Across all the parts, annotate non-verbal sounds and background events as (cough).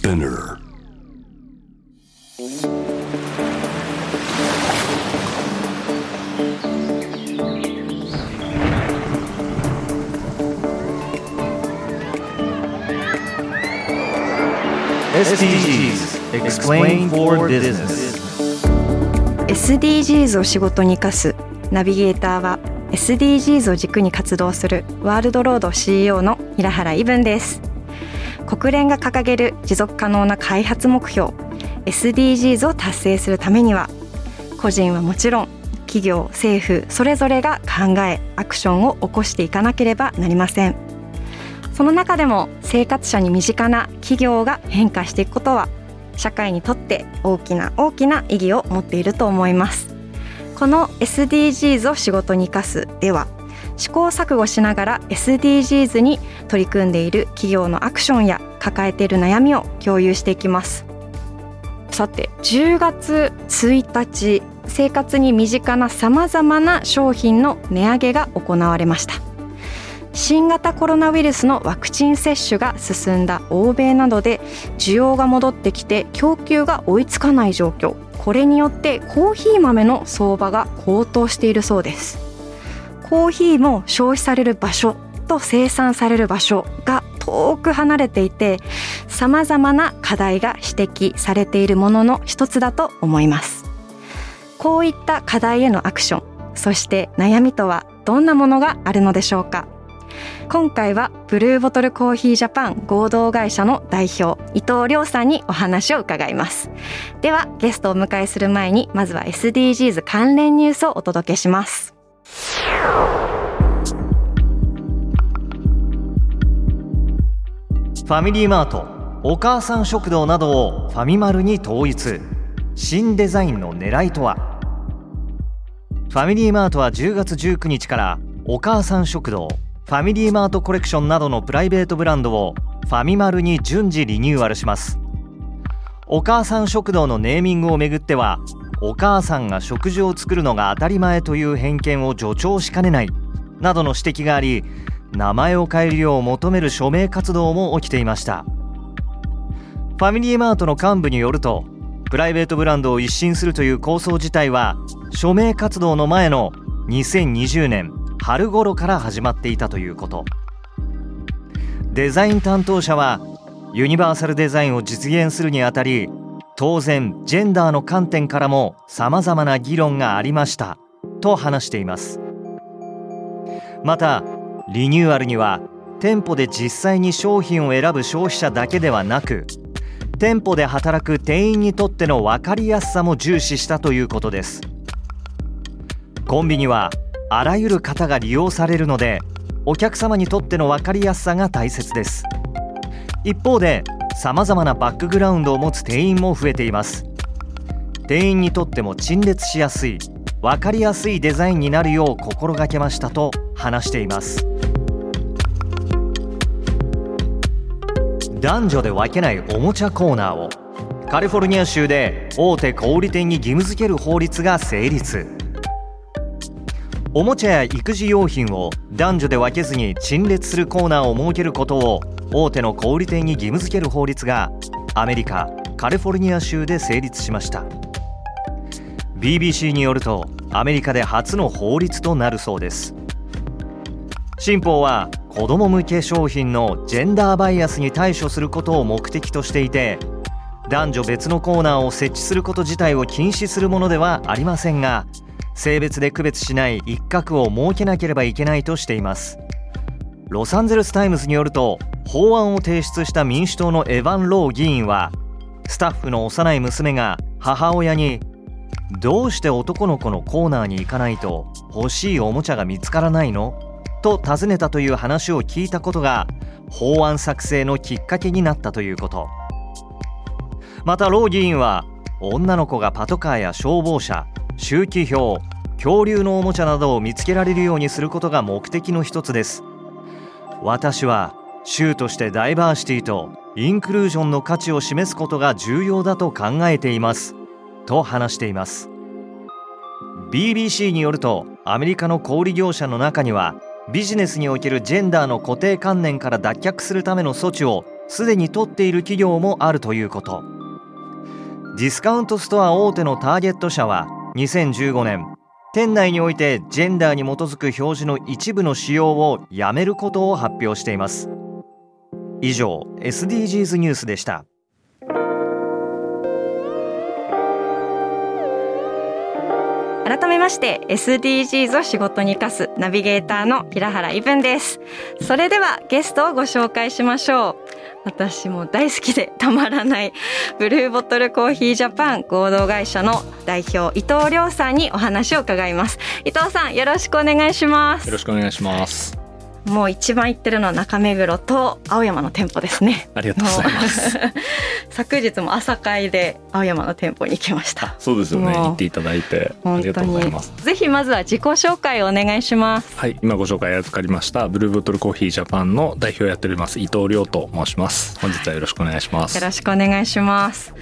Spinner SDGs Explain for Business SDGs を仕事に生かすナビゲーターは SDGs を軸に活動するワールドロード CEO の平原伊文です国連が掲げる持続可能な開発目標 SDGs を達成するためには個人はもちろん企業政府それぞれが考えアクションを起こしていかなければなりません。その中でも生活者に身近な企業が変化していくことは社会にとって大きな大きな意義を持っていると思います。この SDGs を仕事に生かすでは試行錯誤しながら SDGs に取り組んでいる企業のアクションや抱えている悩みを共有していきます。さて10月1日生活に身近なさまざまな商品の値上げが行われました。新型コロナウイルスのワクチン接種が進んだ欧米などで需要が戻ってきて供給が追いつかない状況。これによってコーヒー豆の相場が高騰しているそうです。コーヒーも消費される場所と生産される場所が遠く離れていてさまざまな課題が指摘されているものの一つだと思います。こういった課題へのアクションそして悩みとはどんなものがあるのでしょうか。今回はブルーボトルコーヒージャパン合同会社の代表伊藤亮さんにお話を伺います。ではゲストをお迎えする前にまずは SDGs 関連ニュースをお届けします。ファミリーマートお母さん食堂などをファミマルに統一。新デザインの狙いとは？ファミリーマートは10月19日からお母さん食堂ファミリーマートコレクションなどのプライベートブランドをファミマルに順次リニューアルします。お母さん食堂のネーミングをめぐってはお母さんが食事を作るのが当たり前という偏見を助長しかねないなどの指摘があり名前を変えるよう求める署名活動も起きていました。ファミリーマートの幹部によるとプライベートブランドを一新するという構想自体は署名活動の前の2020年春頃から始まっていたということ。デザイン担当者はユニバーサルデザインを実現するにあたり当然ジェンダーの観点からもさまざまな議論がありましたと話しています。またリニューアルには店舗で実際に商品を選ぶ消費者だけではなく店舗で働く店員にとっての分かりやすさも重視したということです。コンビニはあらゆる方が利用されるのでお客様にとっての分かりやすさが大切です。一方でさまざまなバックグラウンドを持つ店員も増えています。店員にとっても陳列しやすい分かりやすいデザインになるよう心がけましたと話しています。男女で分けないおもちゃコーナーをカリフォルニア州で大手小売店に義務付ける法律が成立。おもちゃや育児用品を男女で分けずに陳列するコーナーを設けることを大手の小売店に義務付ける法律がアメリカカリフォルニア州で成立しました。BBC によるとアメリカで初の法律となるそうです。新法は子ども向け商品のジェンダーバイアスに対処することを目的としていて男女別のコーナーを設置すること自体を禁止するものではありませんが性別で区別しない一角を設けなければいけないとしています。ロサンゼルス・タイムズによると法案を提出した民主党のエヴァン・ロー議員はスタッフの幼い娘が母親にどうして男の子のコーナーに行かないと欲しいおもちゃが見つからないの？と尋ねたという話を聞いたことが法案作成のきっかけになったということ。またロー議員は女の子がパトカーや消防車周期表恐竜のおもちゃなどを見つけられるようにすることが目的の一つです。私は州としてダイバーシティとインクルージョンの価値を示すことが重要だと考えています。と話しています。BBC によるとアメリカの小売業者の中にはビジネスにおけるジェンダーの固定観念から脱却するための措置をすでに取っている企業もあるということ。ディスカウントストア大手のターゲット社は2015年店内においてジェンダーに基づく表示の一部の使用をやめることを発表しています。以上 SDGs ニュースでした。改めまして SDGs を仕事に生かすナビゲーターの平原伊文です。それではゲストをご紹介しましょう。私も大好きでたまらないブルーボトルコーヒージャパン合同会社の代表伊藤亮さんにお話を伺います。伊藤さんよろしくお願いします。よろしくお願いします。もう一番行ってるのは中目黒と青山の店舗ですね。ありがとうございます。(laughs) 昨日も朝会で青山の店舗に行きました。そうですよね。行っていただいてありがとうございます。ぜひまずは自己紹介をお願いします。はい、今ご紹介預かりましたブルーボトルコーヒージャパンの代表をやっております伊藤亮と申します。本日はよろしくお願いします。よろしくお願いします。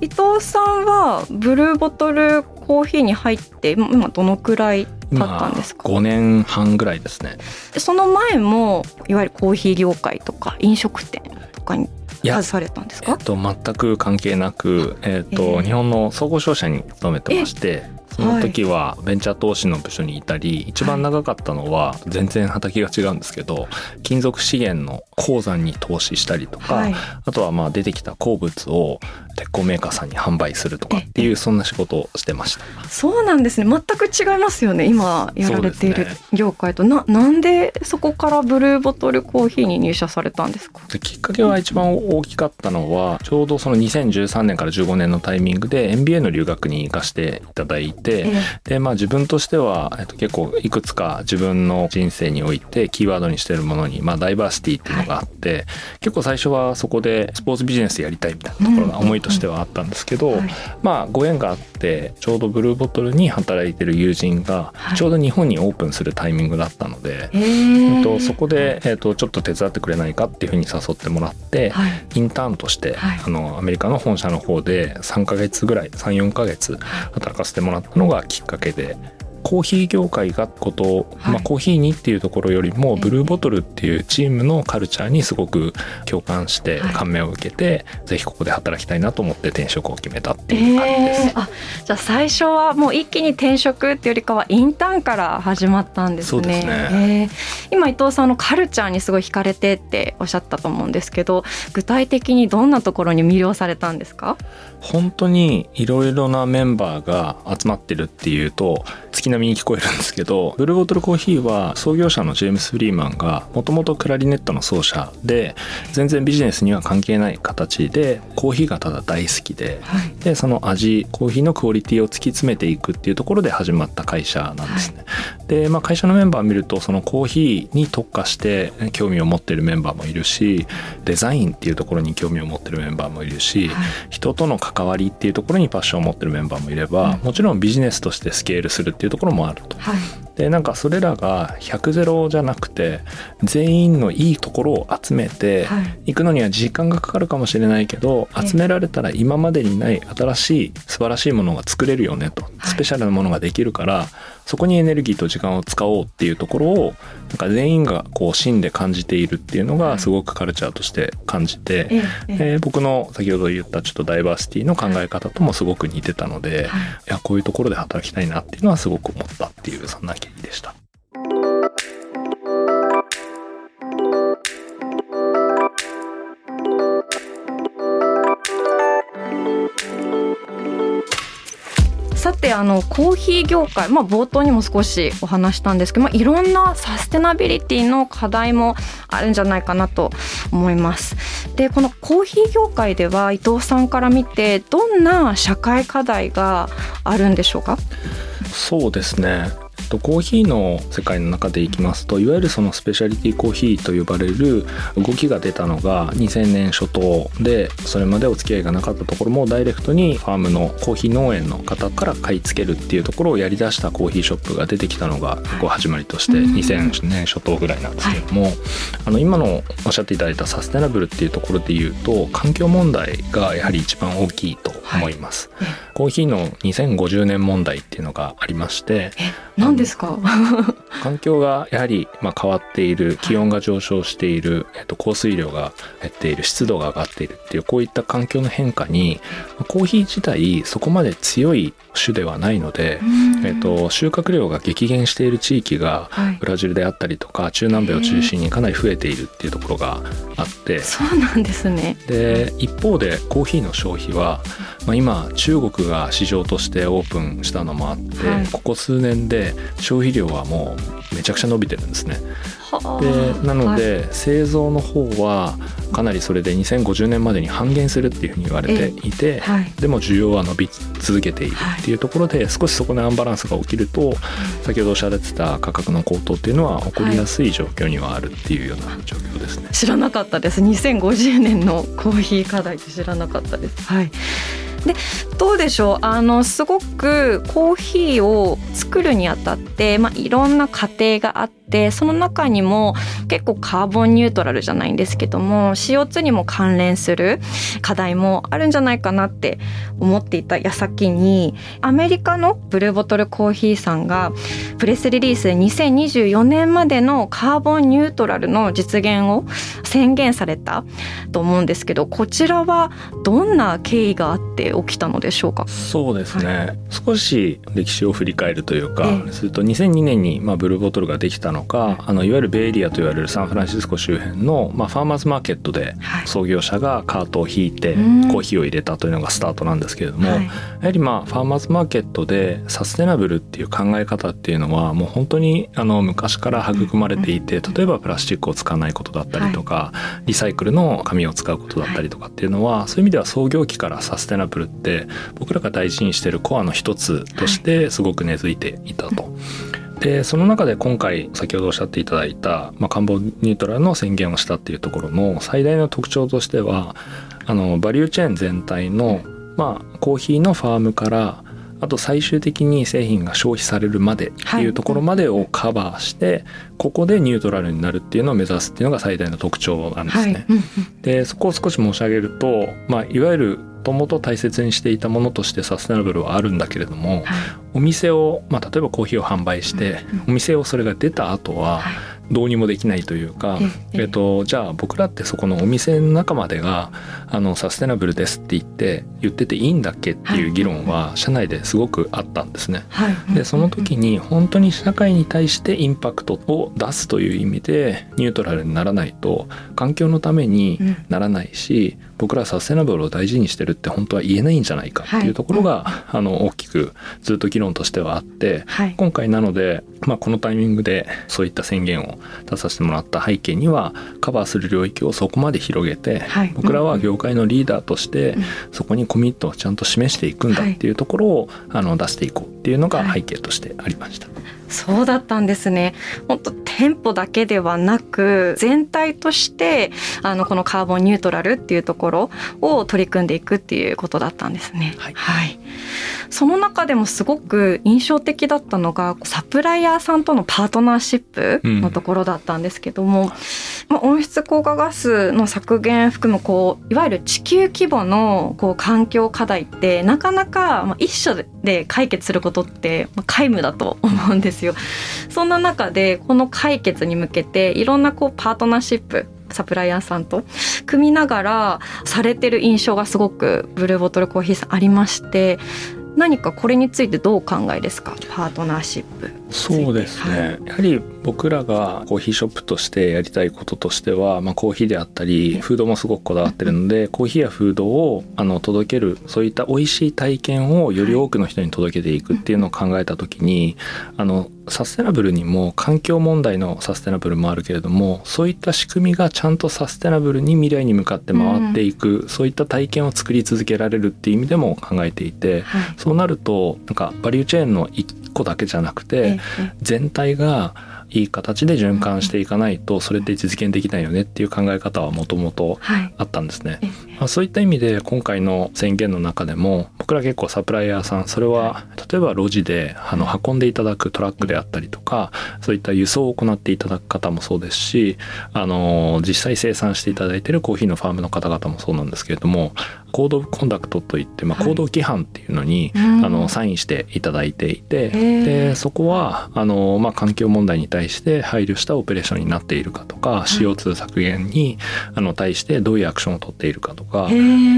伊藤さんはブルーボトルコーヒーに入って今どのくらい経ったんですか？5年半ぐらいですね。その前もいわゆるコーヒー業界とか飲食店とかに携われたんですか、えっと、全く関係なく、えっと、えー、日本の総合商社に勤めてまして、その時はベンチャー投資の部署にいたり、一番長かったのは全然畑が違うんですけど金属資源の鉱山に投資したりとか、あとはまあ出てきた鉱物を鉄鋼メーカーさんに販売するとかっていうそんな仕事をしてました。そうなんですね。全く違いますよね今やられている業界と、ね、ななんでそこからブルーボトルコーヒーに入社されたんですか？きっかけは一番大きかったのはちょうどその2013年から15年のタイミングで MBA の留学に行かせていただいて、えでまあ自分としては、えっと、結構いくつか自分の人生においてキーワードにしてるものに、まあ、ダイバーシティっていうのがあって、はい、結構最初はそこでスポーツビジネスやりたいみたいなところが思いとしてはあったんですけど、はい、まあご縁があってちょうどブルーボトルに働いてる友人がちょうど日本にオープンするタイミングだったので、はい、と、そこで、えっと、ちょっと手伝ってくれないかっていうふうに誘ってもらって、はい、インターンとして、あのアメリカの本社の方で3ヶ月ぐらい34ヶ月働かせてもらったのがきっかけでコーヒー業界がこと、はい、まあ、コーヒーにっていうところよりもブルーボトルっていうチームのカルチャーにすごく共感して感銘を受けて、はい、ぜひここで働きたいなと思って転職を決めたっていう感じです。えー、あじゃあ最初はもう一気に転職っていうよりかはインターンから始まったんですね。すね。えー、今伊藤さんのカルチャーにすごい惹かれてっておっしゃったと思うんですけど具体的にどんなところに魅了されたんですか？本当にいろいろなメンバーが集まってるっていうと月並みに聞こえるんですけどブルーボトルコーヒーは創業者のジェームス・フリーマンがもともとクラリネットの奏者で全然ビジネスには関係ない形でコーヒーがただ大好きではい、でその味コーヒーのクオリティを突き詰めていくっていうところで始まった会社なんですね。はい、で、まあ、会社のメンバーを見るとそのコーヒーに特化して興味を持ってるメンバーもいるしデザインっていうところに興味を持ってるメンバーもいるし、はい、人との関わりっていうところにパッションを持ってるメンバーもいれば、もちろんビジネスとしてスケールするっていうところもあると。はい、でなんかそれらが100ゼロじゃなくて全員のいいところを集めてい。くのには時間がかかるかもしれないけど、集められたら今までにない新しい素晴らしいものが作れるよねと、スペシャルなものができるからそこにエネルギーと時間を使おうっていうところをなんか全員がこう芯で感じているっていうのがすごくカルチャーとして感じて、はい、えー、僕の先ほど言ったちょっとダイバーシティの考え方ともすごく似てたので、はい、い。やこういうところで働きたいなっていうのはすごく思ったっていうそんな経緯でした。さてあのコーヒー業界、まあ、冒頭にも少しお話したんですけど、まあ、いろんなサステナビリティの課題もあるんじゃないかなと思います。でこのコーヒー業界では伊藤さんから見てどんな社会課題があるんでしょうか？そうですねとコーヒーの世界の中でいきますといわゆるそのスペシャリティコーヒーと呼ばれる動きが出たのが2000年初頭でそれまでお付き合いがなかったところもダイレクトにファームのコーヒー農園の方から買い付けるっていうところをやりだしたコーヒーショップが出てきたのがこう始まりとして2000年初頭ぐらいなんですけども、あの今のおっしゃっていただいたサステナブルっていうところで言うと環境問題がやはり一番大きいと思います。コーヒーの2050年問題っていうのがありまして何ですか？(laughs) 環境がやはりまあ変わっている気温が上昇している、えっと、降水量が減っている湿度が上がっているっていうこういった環境の変化にコーヒー自体そこまで強い種ではないので、えっと、収穫量が激減している地域がブラジルであったりとか中南米を中心にかなり増えているっていうところがあって、そうなんですね。で一方でコーヒーの消費は、まあ、今中国が市場としてオープンしたのもあって、はい、ここ数年で消費量はもうめちゃくちゃ伸びてるんですね。でなので、はい、製造の方はかなりそれで2050年までに半減するっていうふうに言われていて、はい、でも需要は伸び続けているっていうところで、少しそこでアンバランスが起きると先ほどおっしゃられてた価格の高騰っていうのは起こりやすい状況にはあるっていうような状況ですね。知らなかったです。2050年のコーヒー課題って知らなかったです。はいでどうでしょう？あのすごくコーヒーを作るにあたって、まあ、いろんな過程があってその中にも結構カーボンニュートラルじゃないんですけども CO2 にも関連する課題もあるんじゃないかなって思っていた矢先にアメリカのブルーボトルコーヒーさんがプレスリリースで2024年までのカーボンニュートラルの実現を宣言されたと思うんですけどこちらはどんな経緯があって起きたのでしょうか？そうですね、はい、少し歴史を振り返るというか、ええ、すると2002年にまあブルーボトルができたのか、あのいわゆるベイエリアと言われるサンフランシスコ周辺のまあファーマーズマーケットで創業者がカートを引いてコーヒーを入れたというのがスタートなんですけれども、はい、やはりまあファーマーズマーケットでサステナブルっていう考え方っていうのはもう本当にあの昔から育まれていて例えばプラスチックを使わないことだったりとか、リサイクルの紙を使うことだったりとかっていうのはそういう意味では創業期からサステナブルって僕らが大事にしてるコアの一つとしてすごく根付いていたと。でその中で今回先ほどおっしゃっていただいた、まあ、カンボニュートラルの宣言をしたっていうところの最大の特徴としてはあのバリューチェーン全体の、まあ、コーヒーのファームからあと最終的に製品が消費されるまでっていうところまでをカバーして、はい、ここでニュートラルになるっていうのを目指すっていうのが最大の特徴なんですね。はい、でそこを少し申し上げると、まあ、いわゆるともと大切にしていたものとしてサステナブルはあるんだけれども、はい、お店を、まあ、例えばコーヒーを販売して、お店をそれが出た後は、どうにもできないというか、えっと、じゃあ僕らってそこのお店の中までがあのサステナブルですって言って言ってていいんだっけっていう議論は社内ですごくあったんですね。でその時に本当に社会に対してインパクトを出すという意味でニュートラルにならないと環境のためにならないし、僕らサステナブルを大事にしてるって本当は言えないんじゃないかっていうところが、はい、あの大きくずっと議論としてはあって、はい、今回なので、まあ、このタイミングでそういった宣言を出させてもらった背景にはカバーする領域をそこまで広げて、はい、僕らは業界のリーダーとしてそこにコミットをちゃんと示していくんだっていうところをあの出していこうっていうのが背景としてありました。そうだったんですね。本当店舗だけではなく全体としてあのこのカーボンニュートラルっていうところを取り組んでいくっていうことだったんですね。はい、はい、その中でもすごく印象的だったのがサプライヤーさんとのパートナーシップのところだったんですけども、うん、まあ、温室効果ガスの削減含むこういわゆる地球規模のこう環境課題ってなかなか、まあ、一緒で解決することって、まあ、皆無だと思うんですよ。そんな中でこの解決に向けていろんなこうパートナーシップサプライヤーさんと組みながらされてる印象がすごくブルーボトルコーヒーさんありまして何かこれについてどうお考えですか？パートナーシップ。そうですね、はい、やはり僕らがコーヒーショップとしてやりたいこととしては、まあ、コーヒーであったりフードもすごくこだわってるのでコーヒーやフードをあの届けるそういった美味しい体験をより多くの人に届けていくっていうのを考えた時にあのサステナブルにも環境問題のサステナブルもあるけれどもそういった仕組みがちゃんとサステナブルに未来に向かって回っていく、うん、そういった体験を作り続けられるっていう意味でも考えていて、はい、そうなるとなんかバリューチェーンの一個だけじゃなくて全体がいい形で循環していかないとそれって実現できないよねっていう考え方はもともとあったんですね。まあ、そういった意味で今回の宣言の中でも僕僕ら結構サプライヤーさんそれは例えば路地であの運んでいただくトラックであったりとかそういった輸送を行っていただく方もそうですしあの実際生産していただいているコーヒーのファームの方々もそうなんですけれどもコード・コンダクトといって、まあ、行動規範っていうのに、はい、あのサインしていただいていてでそこはあの、まあ、環境問題に対して配慮したオペレーションになっているかとか、はい、CO2 削減にあの対してどういうアクションを取っているかとか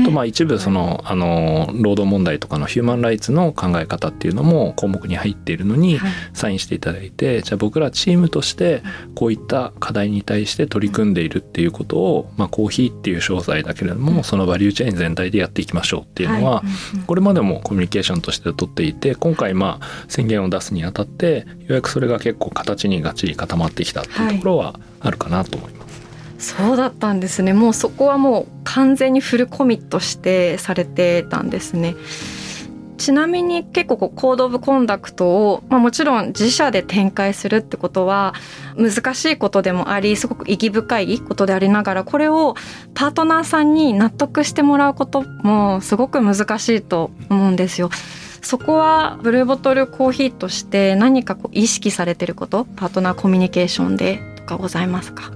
とまあ一部そのあの労働問題とかのヒューマンライツの考え方っていうのも項目に入っているのにサインしていただいて、じゃあ僕らチームとしてこういった課題に対して取り組んでいるっていうことを、まあ、コーヒーっていう商材だけれどもそのバリューチェーン全体態でやっていきましょうっていうのは、これまでもコミュニケーションとして取っていて今回まあ宣言を出すにあたってようやくそれが結構形にがっちり固まってきたっていうところはあるかなと思います。そうだったんですねもうそこはもう完全にフルコミットしてされてたんですね。ちなみに結構こうコード・オブ・コンダクトを、まあ、もちろん自社で展開するってことは難しいことでもありすごく意義深いことでありながらこれをパートナーさんに納得してもらうこともすごく難しいと思うんですよ。そこはブルーボトルコーヒーとして何かこう意識されてることパートナーコミュニケーションでとかございますか？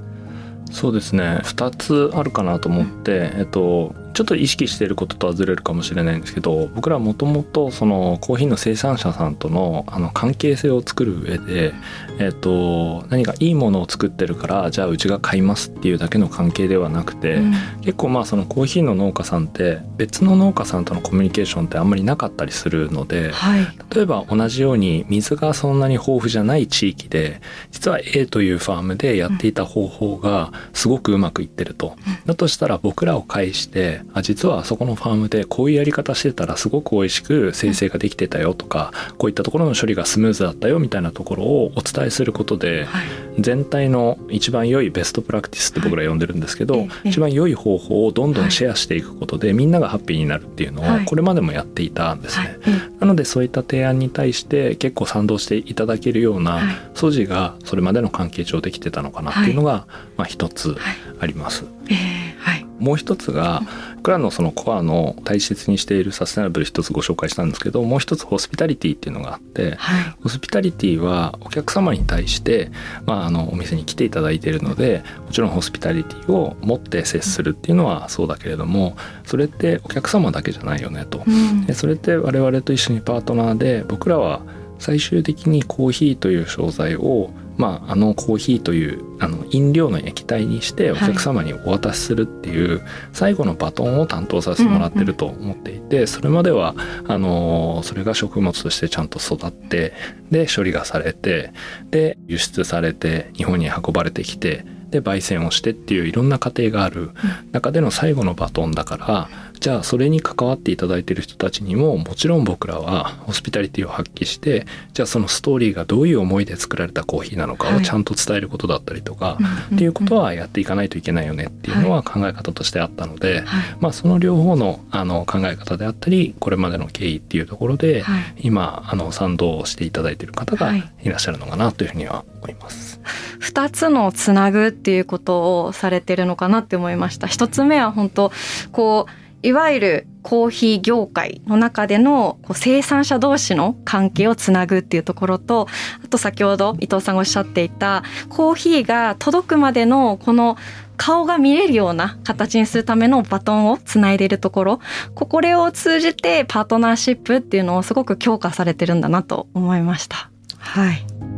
そうですね。2つあるかなと思って、えっと、ちょっと意識していることとはずれるかもしれないんですけど僕らもともとそのコーヒーの生産者さんとのあの関係性を作る上で、えっと、何かいいものを作ってるからじゃあうちが買いますっていうだけの関係ではなくて、うん、結構まあそのコーヒーの農家さんって別の農家さんとのコミュニケーションってあんまりなかったりするので、はい、例えば同じように水がそんなに豊富じゃない地域で実は A というファームでやっていた方法がすごくうまくいってると。だとしたら僕らを介してあ実はあそこのファームでこういうやり方してたらすごく美味しく生成ができてたよとかこういったところの処理がスムーズだったよみたいなところをお伝えすることで、はい、全体の一番良いベストプラクティスって僕ら呼んでるんですけど、はい、一番良い方法をどんどんシェアしていくことで、みんながハッピーになるっていうのをこれまでもやっていたんですね。なのでそういった提案に対して結構賛同していただけるような素地がそれまでの関係上できてたのかなっていうのが、まあ一つあります。えー、はいもう一つが僕らのそのコアの大切にしているサステナブル一つご紹介したんですけどもう一つホスピタリティっていうのがあって、はい、ホスピタリティはお客様に対して、まあ、あのお店に来ていただいているのでもちろんホスピタリティを持って接するっていうのはそうだけれどもそれってお客様だけじゃないよねと。うん、でそれって我々と一緒にパートナーで僕らは最終的にコーヒーという商材をまあ、あのコーヒーというあの飲料の液体にしてお客様にお渡しするっていう最後のバトンを担当させてもらってると思っていてそれまではあのそれが食物としてちゃんと育ってで処理がされてで輸出されて日本に運ばれてきてで焙煎をしてっていういろんな過程がある中での最後のバトンだからじゃあそれに関わっていただいている人たちにももちろん僕らはホスピタリティを発揮してじゃあそのストーリーがどういう思いで作られたコーヒーなのかをちゃんと伝えることだったりとか、はい、っていうことはやっていかないといけないよねっていうのは考え方としてあったので、はい、まあその両方のあの考え方であったりこれまでの経緯っていうところで、はい、今あの賛同していただいている方がい。らっしゃるのかなというふうには思います。2つのつなぐっていうことをされてるのかなって思いました。1つ目は本当こういわゆるコーヒー業界の中での生産者同士の関係をつなぐっていうところとあと先ほど伊藤さんがおっしゃっていたコーヒーが届くまでのこの顔が見れるような形にするためのバトンをつないでいるところこれを通じてパートナーシップっていうのをすごく強化されてるんだなと思いました。はい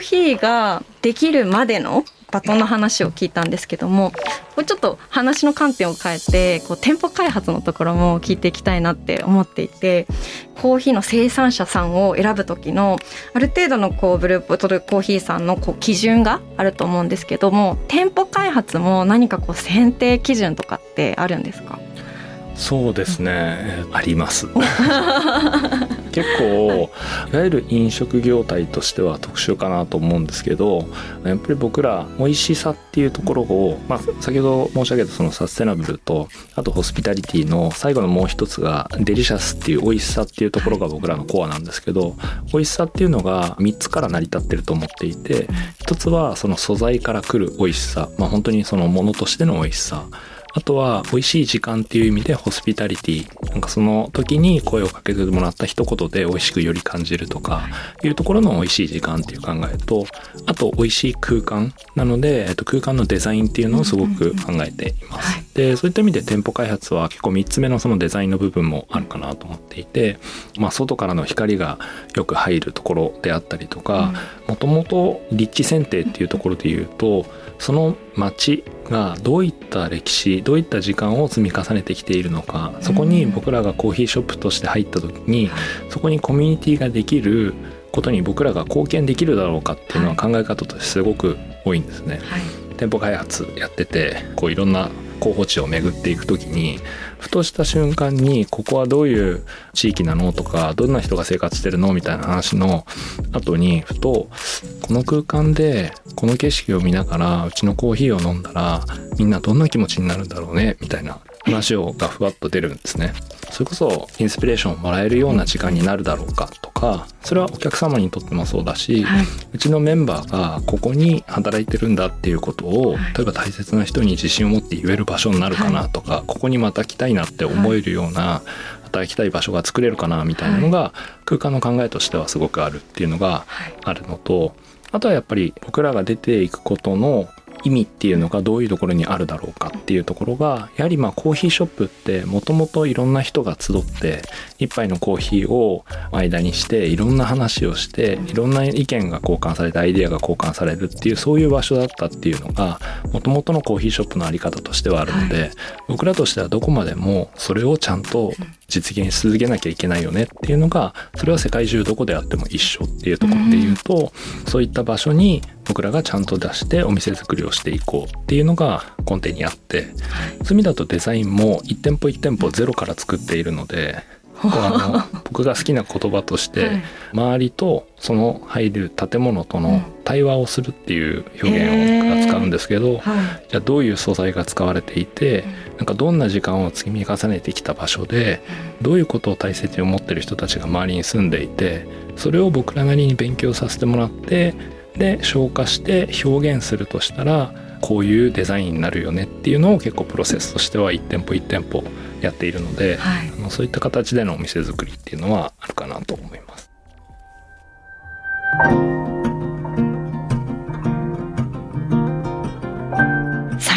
ーヒーができるまでのバトンの話を聞いたんですけどもこれちょっと話の観点を変えてこう店舗開発のところも聞いていきたいなって思っていてコーヒーの生産者さんを選ぶ時のある程度のこうブルーボトルコーヒーさんのこう基準があると思うんですけども店舗開発も何かこう選定基準とかってあるんですか？そうですね、うん、あります (laughs) 結構いわゆる飲食業態としては特殊かなと思うんですけどやっぱり僕ら美味しさっていうところを、まあ、先ほど申し上げたそのサステナブルとあとホスピタリティの最後のもう一つがデリシャスっていう美味しさっていうところが僕らのコアなんですけど美味しさっていうのが3つから成り立ってると思っていて一つはその素材から来る美味しさ、まあ、本当にそのものとしての美味しさ。あとは美味しい時間っていう意味でホスピタリティ。なんかその時に声をかけてもらった一言で美味しくより感じるとかい。うところの美味しい時間っていう考えとあと美味しい空間。なので、えっと、空間のデザインっていうのをすごく考えています。でそういった意味で店舗開発は結構3つ目のそのデザインの部分もあるかなと思っていて、まあ、外からの光がよく入るところであったりとかもともと立地選定っていうところで言うとその街がどういった歴史どういった時間を積み重ねてきているのかそこに僕らがコーヒーショップとして入った時にそこにコミュニティができることに僕らが貢献できるだろうかっていうのは考え方としてすごく多いんですね。はい、店舗開発やっててこういろんな候補地を巡っていく時にふとした瞬間にここはどういう地域なのとかどんな人が生活してるのみたいな話の後にふとこの空間でこの景色を見ながらうちのコーヒーを飲んだらみんなどんな気持ちになるんだろうねみたいな話をがふわっと出るんですね。それこそインスピレーションをもらえるような時間になるだろうかとかそれはお客様にとってもそうだし、はい、うちのメンバーがここに働いてるんだっていうことを、例えば大切な人に自信を持って言える場所になるかなとか、はい、ここにまた来たいなって思えるような、働きたい場所が作れるかなみたいなのが、空間の考えとしてはすごくあるってい。うのがあるのと、あとはやっぱり僕らが出ていくことの意味っていうのがどういうところにあるだろうかっていうところがやはりまあコーヒーショップってもともといろんな人が集って一杯のコーヒーを間にしていろんな話をしていろんな意見が交換されてアイデアが交換されるっていうそういう場所だったっていうのがもともとのコーヒーショップのあり方としてはあるので、はい、僕らとしてはどこまでもそれをちゃんと実現し続けなきゃいけないよねっていうのがそれは世界中どこであっても一緒っていうところで言うと、そういった場所に僕らがちゃんと出してお店作りをしていこうっていうのが根底にあってそういう意味だとデザインも1店舗1店舗ゼロから作っているのであの僕が好きな言葉として、周りとその入る建物との対話をするっていう表現を使うんですけど、じゃあどういう素材が使われていて、なんかどんな時間を積み重ねてきた場所で、どういうことを大切に思ってる人たちが周りに住んでいてそれを僕らなりに勉強させてもらってで消化して表現するとしたらこういうデザインになるよねっていうのを結構プロセスとしては1店舗1店舗やっているので、はい、あのそういった形でのお店作りっていうのはあるかなと思います。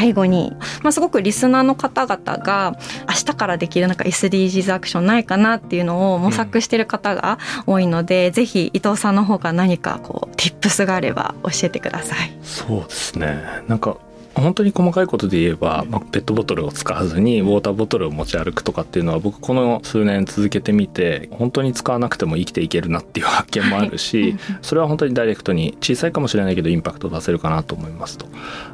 最後に、まあ、すごくリスナーの方々が明日からできるなんか SDGs アクションないかなっていうのを模索してる方が多いので、うん、ぜひ伊藤さんの方が何かこう tips があれば教えてください。そうですねなんか本当に細かいことで言えば、まあ、ペットボトルを使わずにウォーターボトルを持ち歩くとかっていうのは僕この数年続けてみて本当に使わなくても生きていけるなっていう発見もあるし、(laughs) それは本当にダイレクトに小さいかもしれないけどインパクトを出せるかなと思いますと。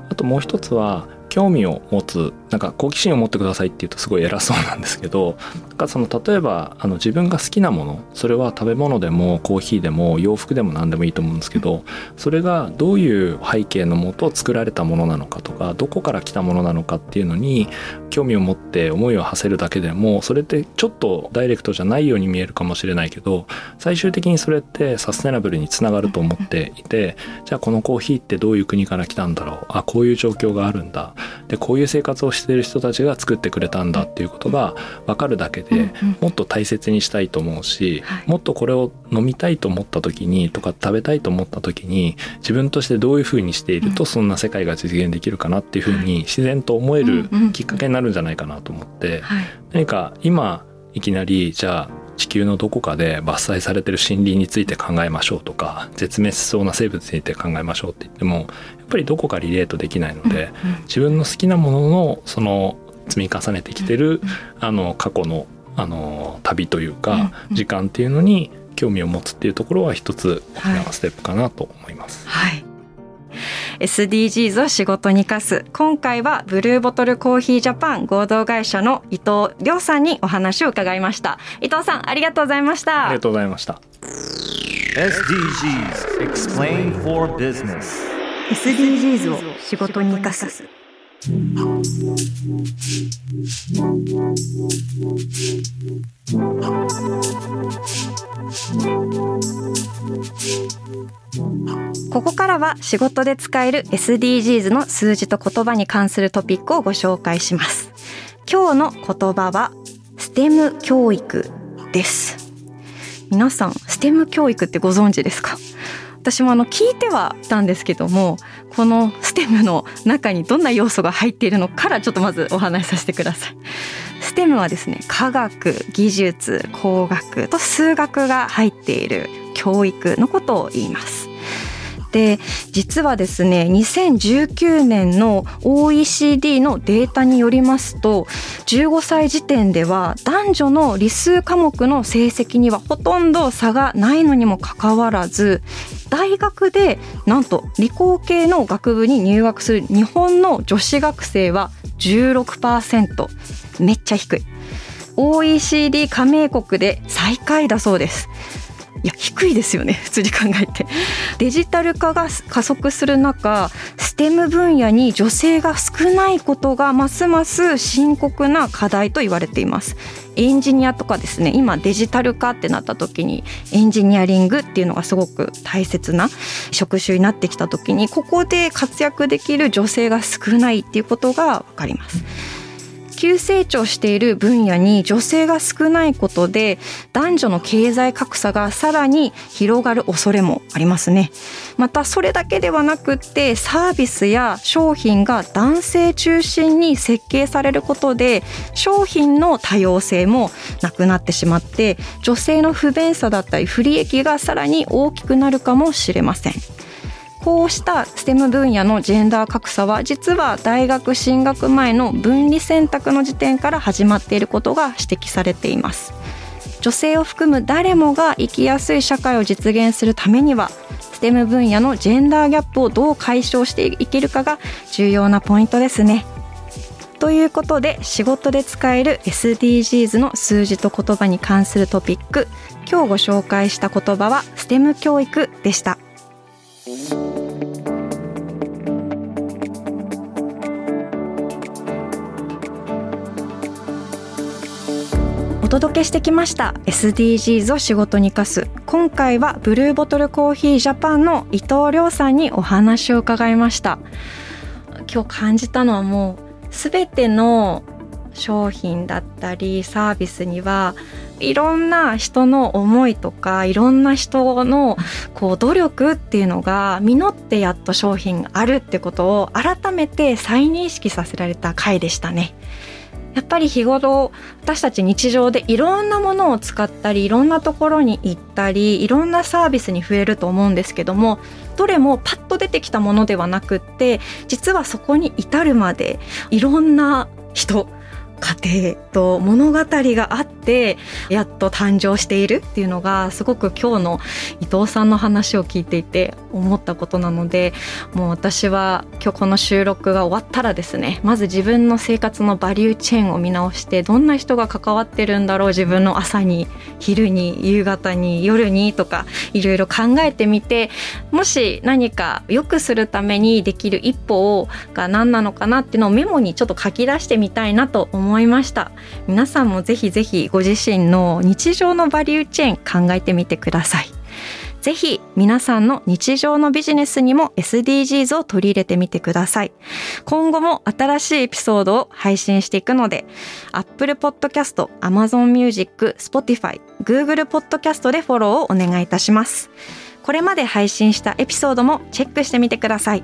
あともう一つは興味を持つなんか好奇心を持ってくださいっていうとすごい偉そうなんですけどなんかその例えばあの自分が好きなものそれは食べ物でもコーヒーでも洋服でも何でもいいと思うんですけどそれがどういう背景のもと作られたものなのかとかどこから来たものなのかっていうのに興味を持って思いを馳せるだけでもそれってちょっとダイレクトじゃないように見えるかもしれないけど最終的にそれってサステナブルにつながると思っていてじゃあこのコーヒーってどういう国から来たんだろうあこういう状況があるんだでこういう生活をしている人たちが作ってくれたんだっていうことが分かるだけでもっと大切にしたいと思うし、もっとこれを飲みたいと思った時にとか食べたいと思った時に自分としてどういうふうにしているとそんな世界が実現できるかなっていうふうに自然と思えるきっかけになるんじゃないかなと思って、何か今いきなりじゃあ地球のどこかで伐採されてる森林について考えましょうとか絶滅しそうな生物について考えましょうって言ってもぱりどこかリレートできないので、自分の好きなもののその積み重ねてきてる、あの過去のあの旅というか、時間っていうのに興味を持つっていうところは一つ大きなステップかなと思います。はい、はい SDGs を仕事に生かす。今回はブルーボトルコーヒージャパン合同会社の伊藤亮さんにお話を伺いました。伊藤さんありがとうございました。ありがとうございました。SDGs Explain for Business SDGs を仕事に生かす。ここからは仕事で使える SDGs の数字と言葉に関するトピックをご紹介します。今日の言葉は STEM 教育です。皆さん STEM 教育ってご存知ですか？私もあの聞いてはいたんですけどもこの STEM の中にどんな要素が入っているのからちょっとまずお話しさせてください。STEM はですね科学技術工学と数学が入っている教育のことを言います。で実はですね2019年の OECD のデータによりますと15歳時点では男女の理数科目の成績にはほとんど差がないのにもかかわらず大学でなんと理工系の学部に入学する日本の女子学生は16%めっちゃ低い。OECD 加盟国で最下位だそうです。いや低いですよね普通に考えてデジタル化が加速する中 STEM 分野に女性が少ないことがますます深刻な課題と言われていますエンジニアとかですね今デジタル化ってなった時にエンジニアリングっていうのがすごく大切な職種になってきた時にここで活躍できる女性が少ないっていうことが分かります。急成長している分野に女性が少ないことで男女の経済格差がさらに広がる恐れもありますね。またそれだけではなくってサービスや商品が男性中心に設計されることで商品の多様性もなくなってしまって女性の不便さだったり不利益がさらに大きくなるかもしれません。こうした STEM 分野のジェンダー格差は実は大学進学前の分離選択の時点から始まっていることが指摘されています。女性を含む誰もが生きやすい社会を実現するためには STEM 分野のジェンダーギャップをどう解消していけるかが重要なポイントですね。ということで仕事で使える SDGs の数字と言葉に関するトピック今日ご紹介した言葉は STEM 教育でした。お届けしてきました。SDGs を仕事に生かす。今回はブルーボトルコーヒージャパンの伊藤亮さんにお話を伺いました。今日感じたのはもうすべての商品だったりサービスにはいろんな人の思いとかいろんな人のこう努力っていうのが実ってやっと商品があるってことを改めて再認識させられた回でしたね。やっぱり日頃私たち日常でいろんなものを使ったりいろんなところに行ったりいろんなサービスに増えると思うんですけどもどれもパッと出てきたものではなくって実はそこに至るまでいろんな人家庭と物語があってやっと誕生しているっていうのがすごく今日の伊藤さんの話を聞いていて思ったことなのでもう私は今日この収録が終わったらですねまず自分の生活のバリューチェーンを見直してどんな人が関わってるんだろう自分の朝に昼に夕方に夜にとかいろいろ考えてみてもし何か良くするためにできる一歩が何なのかなっていうのをメモにちょっと書き出してみたいなと思いました。皆さんもぜひぜひご自身の日常のバリューチェーン考えてみてくださいぜひ皆さんの日常のビジネスにも SDGs を取り入れてみてください。今後も新しいエピソードを配信していくので、Apple Podcast、Amazon Music、Spotify、Google Podcast でフォローをお願いいたします。これまで配信したエピソードもチェックしてみてください。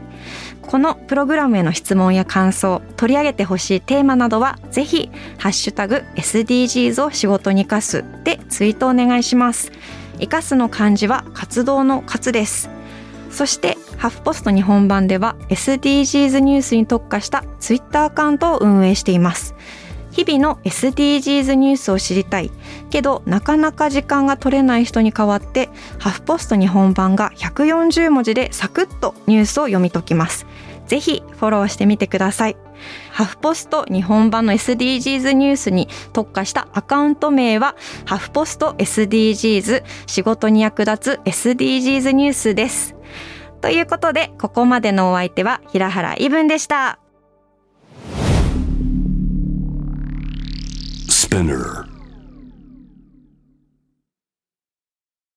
このプログラムへの質問や感想、取り上げてほしいテーマなどは、ぜひ、ハッシュタグ SDGs を仕事に生かすでツイートお願いします。生かすの漢字は活動の活ですそしてハフポスト日本版では SDGs ニュースに特化したツイッターアカウントを運営しています日々の SDGs ニュースを知りたい。けどなかなか時間が取れない人に代わってハフポスト日本版が140文字でサクッとニュースを読み解きます。ぜひフォローしてみてください。ハフポスト日本版の SDGs ニュースに特化したアカウント名はハフポスト SDGs 仕事に役立つ SDGs ニュースです。ということでここまでのお相手は平原イブンでした。Spinner